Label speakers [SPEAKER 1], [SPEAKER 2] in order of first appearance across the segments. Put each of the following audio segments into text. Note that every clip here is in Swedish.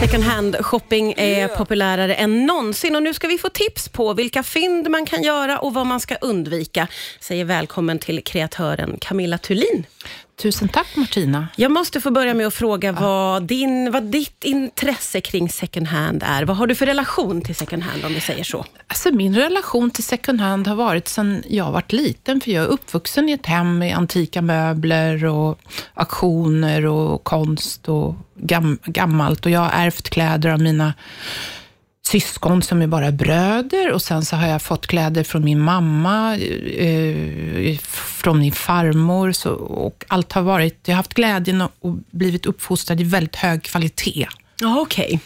[SPEAKER 1] Second hand shopping är populärare än någonsin och nu ska vi få tips på vilka fynd man kan göra och vad man ska undvika. Säger välkommen till kreatören Camilla Thulin.
[SPEAKER 2] Tusen tack Martina.
[SPEAKER 1] Jag måste få börja med att fråga vad, din, vad ditt intresse kring second hand är. Vad har du för relation till second hand om vi säger så?
[SPEAKER 2] Alltså min relation till second hand har varit sedan jag var liten, för jag är uppvuxen i ett hem med antika möbler och auktioner och konst och gam, gammalt och jag har ärvt kläder av mina syskon som är bara bröder och sen så har jag fått kläder från min mamma, eh, från min farmor så, och allt har varit, jag har haft glädjen och blivit uppfostrad i väldigt hög kvalitet.
[SPEAKER 1] Ja, okej. Okay.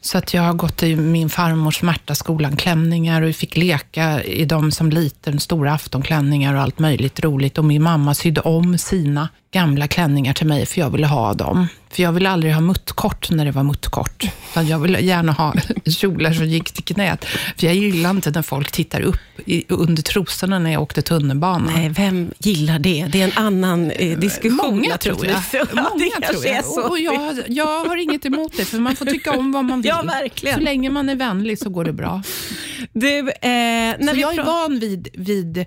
[SPEAKER 2] Så att jag har gått i min farmors Märtaskolan klänningar och fick leka i dem som liten, stora aftonklänningar och allt möjligt roligt. Och min mamma sydde om sina gamla klänningar till mig, för jag ville ha dem. För jag ville aldrig ha muttkort när det var muttkort. Utan jag ville gärna ha kjolar som gick till knät. För jag gillar inte när folk tittar upp under trosorna när jag åkte tunnelbana.
[SPEAKER 1] Nej, vem gillar det? Det är en annan eh, diskussion.
[SPEAKER 2] Många tror jag. Många tror jag. Och jag, jag har inget emot det, för man får tycka om vad man vill.
[SPEAKER 1] Ja, verkligen.
[SPEAKER 2] Så länge man är vänlig så går det bra.
[SPEAKER 1] Du, eh, när
[SPEAKER 2] så jag är van vid, vid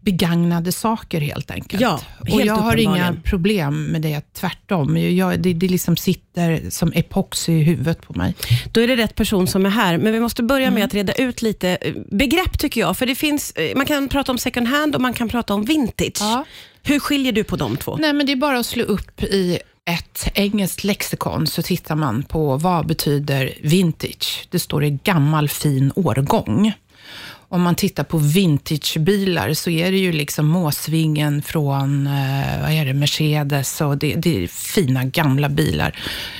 [SPEAKER 2] begagnade saker helt enkelt.
[SPEAKER 1] Ja,
[SPEAKER 2] helt och jag har inga problem med det, tvärtom. Jag, det, det liksom sitter som epoxy i huvudet på mig.
[SPEAKER 1] Då är det rätt person som är här, men vi måste börja mm. med att reda ut lite eh, begrepp tycker jag. För det finns, eh, man kan prata om second hand och man kan prata om vintage. Ja. Hur skiljer du på de två?
[SPEAKER 2] Nej, men det är bara att slå upp i ett engelskt lexikon så tittar man på vad betyder vintage. Det står det gammal fin årgång om man tittar på vintagebilar så är det ju liksom Måsvingen från eh, vad är det, Mercedes och det, det är fina gamla bilar.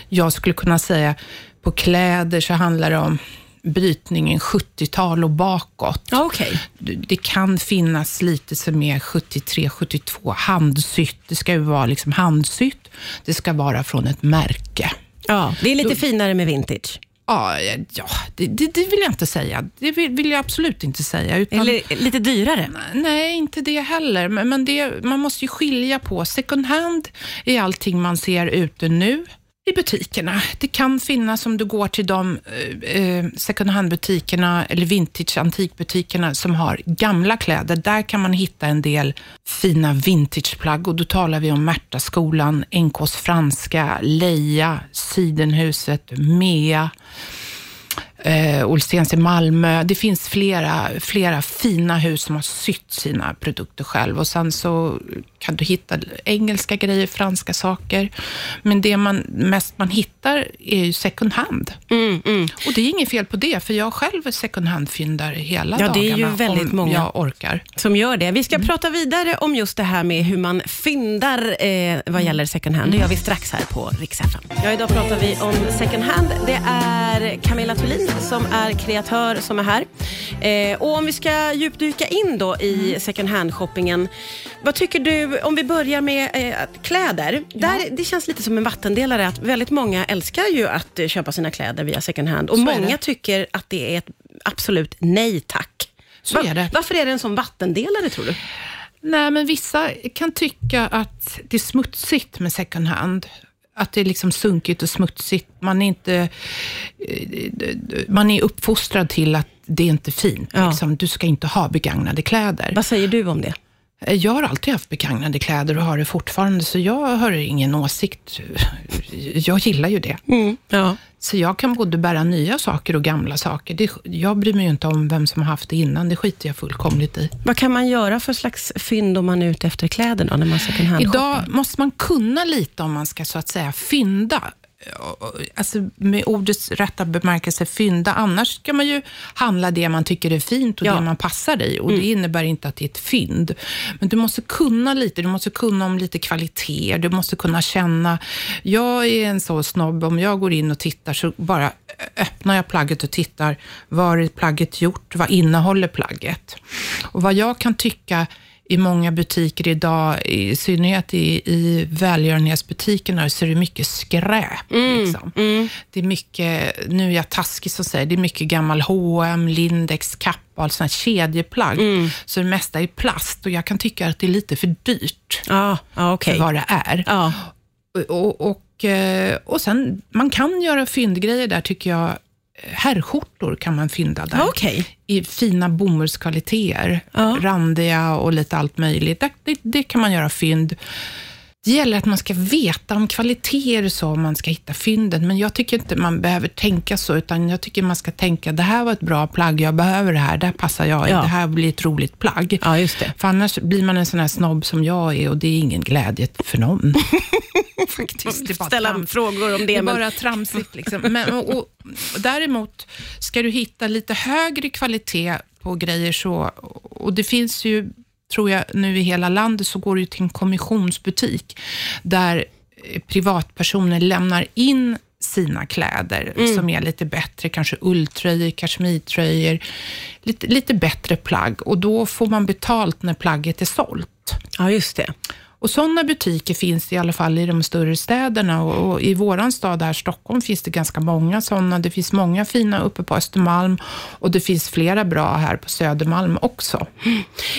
[SPEAKER 2] Jag skulle kunna säga på kläder så handlar det om brytningen 70-tal och bakåt.
[SPEAKER 1] Okay.
[SPEAKER 2] Det kan finnas lite som är 73-72 handsytt. Det ska ju vara liksom handsytt. Det ska vara från ett märke.
[SPEAKER 1] Ja, det är lite Då, finare med vintage.
[SPEAKER 2] Ja, ja det, det, det, vill jag inte säga. Det vill, vill jag absolut inte säga.
[SPEAKER 1] Utan, Eller lite dyrare?
[SPEAKER 2] Nej, inte det heller. Men, men det, man måste ju skilja på. Second hand är allting man ser ute nu i butikerna. Det kan finnas, om du går till de eh, eh, second hand-butikerna eller vintage antikbutikerna som har gamla kläder, där kan man hitta en del fina vintageplagg och då talar vi om Märtaskolan, NKs franska, Leia, Sidenhuset, Mea eh, Olstens i Malmö. Det finns flera, flera fina hus som har sytt sina produkter själv och sen så kan du hitta engelska grejer, franska saker. Men det man mest man hittar är ju second hand.
[SPEAKER 1] Mm, mm.
[SPEAKER 2] Och det är inget fel på det, för jag själv är second hand-fyndare hela
[SPEAKER 1] ja,
[SPEAKER 2] dagarna.
[SPEAKER 1] Det är ju väldigt många
[SPEAKER 2] jag orkar.
[SPEAKER 1] som gör det. Vi ska mm. prata vidare om just det här med hur man fyndar eh, vad gäller second hand. Det gör vi strax här på Rix FM. Ja, idag pratar vi om second hand. Det är Camilla Thulin som är kreatör som är här. Eh, och om vi ska djupdyka in då i second hand-shoppingen. Vad tycker du, om vi börjar med eh, kläder. Där, det känns lite som en vattendelare att väldigt många älskar ju att eh, köpa sina kläder via second hand. Och Så många tycker att det är ett absolut nej tack.
[SPEAKER 2] Så är det.
[SPEAKER 1] Varför är det en sån vattendelare tror du?
[SPEAKER 2] Nej, men vissa kan tycka att det är smutsigt med second hand att det är liksom sunkigt och smutsigt. Man är, inte, eh, man är uppfostrad till att det är inte fint. Ja. Liksom, du ska inte ha begagnade kläder.
[SPEAKER 1] Vad säger du om det?
[SPEAKER 2] Eh, jag har alltid haft begagnade kläder och har det fortfarande, så jag har ingen åsikt. Jag gillar ju det.
[SPEAKER 1] Mm, ja.
[SPEAKER 2] Så jag kan både bära nya saker och gamla saker. Det, jag bryr mig ju inte om vem som har haft det innan. Det skiter jag fullkomligt i.
[SPEAKER 1] Vad kan man göra för slags fynd om man är ute efter kläder då, när man second hand
[SPEAKER 2] Idag måste man kunna lite om man ska så att säga fynda alltså med ordets rätta bemärkelse fynda. Annars ska man ju handla det man tycker är fint och ja. det man passar i. Och mm. Det innebär inte att det är ett fynd. Men du måste kunna lite. Du måste kunna om lite kvalitet. Du måste kunna känna. Jag är en så snobb, om jag går in och tittar så bara öppnar jag plagget och tittar. Var är plagget gjort? Vad innehåller plagget? Och vad jag kan tycka i många butiker idag, i synnerhet i, i välgörenhetsbutikerna, så är det mycket skräp. Mm, liksom. mm. Det är mycket, nu är jag taskig som säger, det är mycket gammal H&M, Lindex, Kappa, sådana kedjeplagg. Mm. Så det mesta är plast och jag kan tycka att det är lite för dyrt
[SPEAKER 1] ah, ah, okay.
[SPEAKER 2] för vad det är.
[SPEAKER 1] Ah.
[SPEAKER 2] Och, och, eh, och sen, man kan göra fyndgrejer där tycker jag. Herrskjortor kan man fynda där.
[SPEAKER 1] Okay.
[SPEAKER 2] I fina bomullskvaliteter. Ja. Randiga och lite allt möjligt. Det, det, det kan man göra fynd. Det gäller att man ska veta om kvaliteter så om man ska hitta fynden, men jag tycker inte man behöver tänka så, utan jag tycker man ska tänka, det här var ett bra plagg, jag behöver det här, där passar jag ja. det här blir ett roligt plagg.
[SPEAKER 1] Ja, just det.
[SPEAKER 2] För annars blir man en sån här snobb som jag är och det är ingen glädje för någon.
[SPEAKER 1] Faktiskt. Det är bara Ställa trams. frågor om det.
[SPEAKER 2] Det är men... bara tramsigt. Liksom. Men, och, och, däremot, ska du hitta lite högre kvalitet på grejer så, och det finns ju tror jag nu i hela landet, så går det till en kommissionsbutik där eh, privatpersoner lämnar in sina kläder mm. som är lite bättre, kanske ulltröjor, kashmirtröjor, lite, lite bättre plagg och då får man betalt när plagget är sålt.
[SPEAKER 1] Ja, just det.
[SPEAKER 2] Och sådana butiker finns i alla fall i de större städerna och, och i våran stad här, Stockholm, finns det ganska många sådana. Det finns många fina uppe på Östermalm och det finns flera bra här på Södermalm också.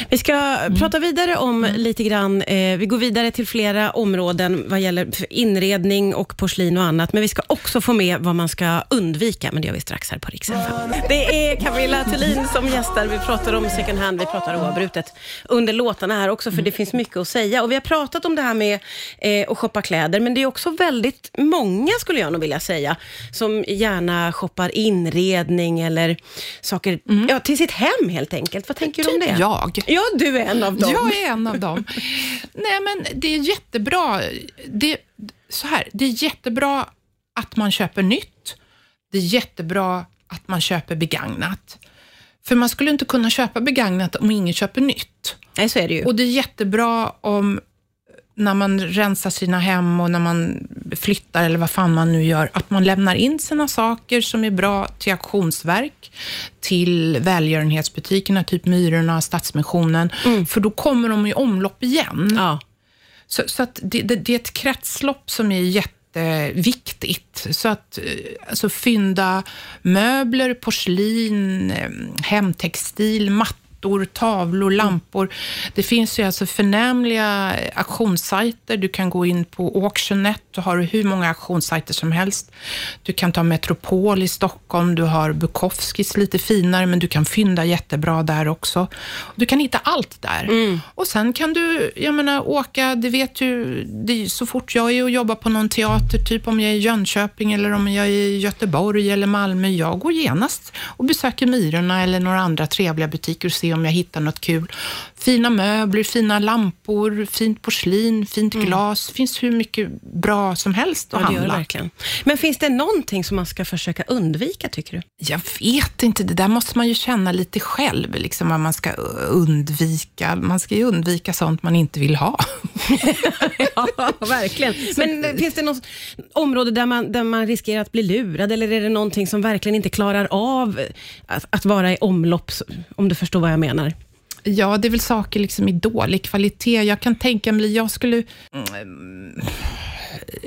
[SPEAKER 1] Vi ska mm. prata vidare om lite grann, eh, vi går vidare till flera områden vad gäller inredning och porslin och annat, men vi ska också få med vad man ska undvika, men det gör vi strax här på Rix Det är Camilla Thulin som gästar. Vi pratar om second hand, vi pratar oavbrutet under låtarna här också, för det finns mycket att säga. Och vi har pratat om det här med eh, att shoppa kläder, men det är också väldigt många, skulle jag nog vilja säga, som gärna shoppar inredning eller saker mm. ja, till sitt hem helt enkelt. Vad tänker typ du om det?
[SPEAKER 2] jag.
[SPEAKER 1] Ja, du är en av dem.
[SPEAKER 2] Jag är en av dem. Nej, men det är jättebra. Det, så här, det är jättebra att man köper nytt. Det är jättebra att man köper begagnat. För man skulle inte kunna köpa begagnat om ingen köper nytt.
[SPEAKER 1] Nej, så är det ju.
[SPEAKER 2] Och det är jättebra om när man rensar sina hem och när man flyttar eller vad fan man nu gör, att man lämnar in sina saker som är bra till auktionsverk, till välgörenhetsbutikerna, typ Myrorna, Stadsmissionen, mm. för då kommer de i omlopp igen.
[SPEAKER 1] Ja.
[SPEAKER 2] Så, så det, det, det, är ett kretslopp som är jätteviktigt. Så att eh, alltså, fynda möbler, porslin, eh, hemtextil, mattor, mattor, tavlor, lampor. Det finns ju alltså förnämliga auktionssajter. Du kan gå in på Auctionnet, du har hur många auktionssajter som helst. Du kan ta Metropol i Stockholm, du har Bukowskis lite finare, men du kan fynda jättebra där också. Du kan hitta allt där. Mm. Och sen kan du, jag menar, åka, det vet du, det så fort jag är och jobbar på någon teater, typ om jag är i Jönköping eller om jag är i Göteborg eller Malmö, jag går genast och besöker Myrorna eller några andra trevliga butiker och ser om jag hittar något kul. Fina möbler, fina lampor, fint porslin, fint mm. glas. Det finns hur mycket bra som helst att ja, handla.
[SPEAKER 1] verkligen. Men finns det någonting som man ska försöka undvika, tycker du?
[SPEAKER 2] Jag vet inte. Det där måste man ju känna lite själv, liksom vad man ska undvika. Man ska ju undvika sånt man inte vill ha.
[SPEAKER 1] ja, verkligen. Men finns det något område där man, där man riskerar att bli lurad, eller är det någonting som verkligen inte klarar av att, att vara i omlopp, om du förstår vad jag menar?
[SPEAKER 2] Ja, det är väl saker liksom i dålig kvalitet. Jag kan tänka mig, jag skulle...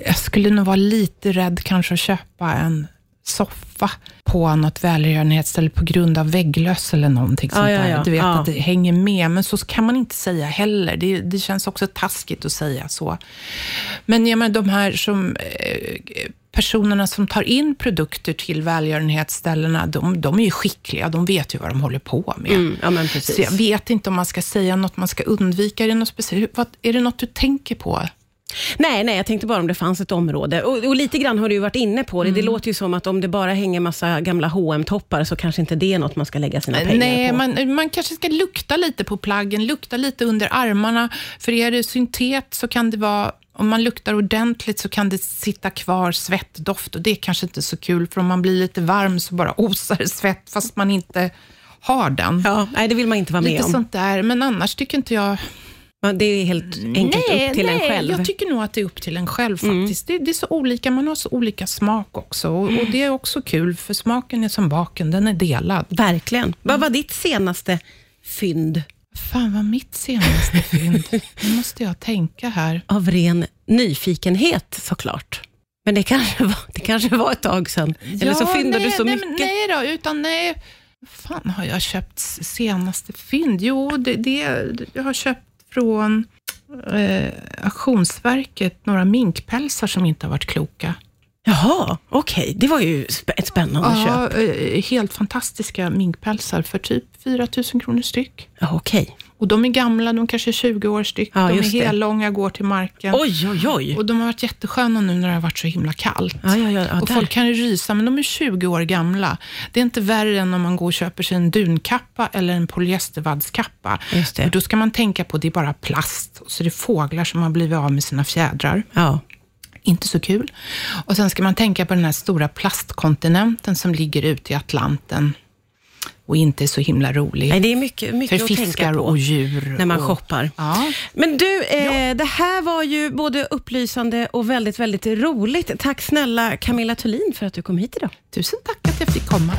[SPEAKER 2] Jag skulle nog vara lite rädd kanske att köpa en soffa på något välgörenhetsställe på grund av vägglöss eller någonting sånt ja, ja, där. Du vet att det hänger med, men så kan man inte säga heller. Det, det känns också taskigt att säga så. Men jag menar, de här som eh, personerna som tar in produkter till välgörenhetsställena, de, de är ju skickliga. De vet ju vad de håller på med.
[SPEAKER 1] Mm, ja, men precis.
[SPEAKER 2] Så jag vet inte om man ska säga något man ska undvika. Är det något, speciellt? Vad, är det något du tänker på?
[SPEAKER 1] Nej, nej, jag tänkte bara om det fanns ett område. Och, och lite grann har du varit inne på det. Mm. Det låter ju som att om det bara hänger massa gamla hm toppar så kanske inte det är något man ska lägga sina pengar
[SPEAKER 2] nej,
[SPEAKER 1] på.
[SPEAKER 2] Nej, man, man kanske ska lukta lite på plaggen, lukta lite under armarna. För är det syntet så kan det vara om man luktar ordentligt så kan det sitta kvar svettdoft och det är kanske inte så kul, för om man blir lite varm så bara osar det svett, fast man inte har den.
[SPEAKER 1] Ja, nej, det vill man inte vara med
[SPEAKER 2] lite
[SPEAKER 1] om.
[SPEAKER 2] Sånt där. Men annars tycker inte jag...
[SPEAKER 1] Det är helt enkelt nej, upp till
[SPEAKER 2] nej,
[SPEAKER 1] en själv?
[SPEAKER 2] jag tycker nog att det är upp till en själv mm. faktiskt. Mm. Det, det, är så olika, man har så olika smak också. Och, och, det är också kul, för smaken är som baken, den är delad.
[SPEAKER 1] Verkligen. Mm. Vad var ditt senaste fynd?
[SPEAKER 2] Fan vad mitt senaste fynd. Nu måste jag tänka här.
[SPEAKER 1] Av ren nyfikenhet såklart. Men det kanske var, det kanske var ett tag sedan. Ja, Eller så fyndar
[SPEAKER 2] nej,
[SPEAKER 1] du så
[SPEAKER 2] nej,
[SPEAKER 1] mycket.
[SPEAKER 2] Nej då, utan nej. Fan har jag köpt senaste fynd? Jo, det, det jag har köpt från eh, Auktionsverket några minkpälsar som inte har varit kloka.
[SPEAKER 1] Jaha, okej. Okay. Det var ju ett spännande
[SPEAKER 2] ja,
[SPEAKER 1] köp.
[SPEAKER 2] Eh, helt fantastiska minkpälsar för typ 4 000 kronor styck.
[SPEAKER 1] Ja, okej. Okay.
[SPEAKER 2] Och de är gamla, de kanske är 20 år styck. Ja, de är hellånga, går till marken.
[SPEAKER 1] Oj, oj, oj.
[SPEAKER 2] Och de har varit jättesköna nu när det har varit så himla kallt.
[SPEAKER 1] Ja, ja,
[SPEAKER 2] och folk kan ju rysa, men de är 20 år gamla. Det är inte värre än om man går och köper sig en dunkappa eller en polyestervaddskappa. Då ska man tänka på att det är bara plast, och så är det fåglar som har blivit av med sina fjädrar.
[SPEAKER 1] Ja
[SPEAKER 2] inte så kul. Och sen ska man tänka på den här stora plastkontinenten som ligger ute i Atlanten och inte är så himla rolig.
[SPEAKER 1] Nej, det är mycket, mycket
[SPEAKER 2] för fiskar och djur.
[SPEAKER 1] När man
[SPEAKER 2] och,
[SPEAKER 1] shoppar.
[SPEAKER 2] Ja.
[SPEAKER 1] Men du, eh, ja. det här var ju både upplysande och väldigt, väldigt roligt. Tack snälla Camilla Thulin för att du kom hit idag.
[SPEAKER 2] Tusen tack att jag fick komma.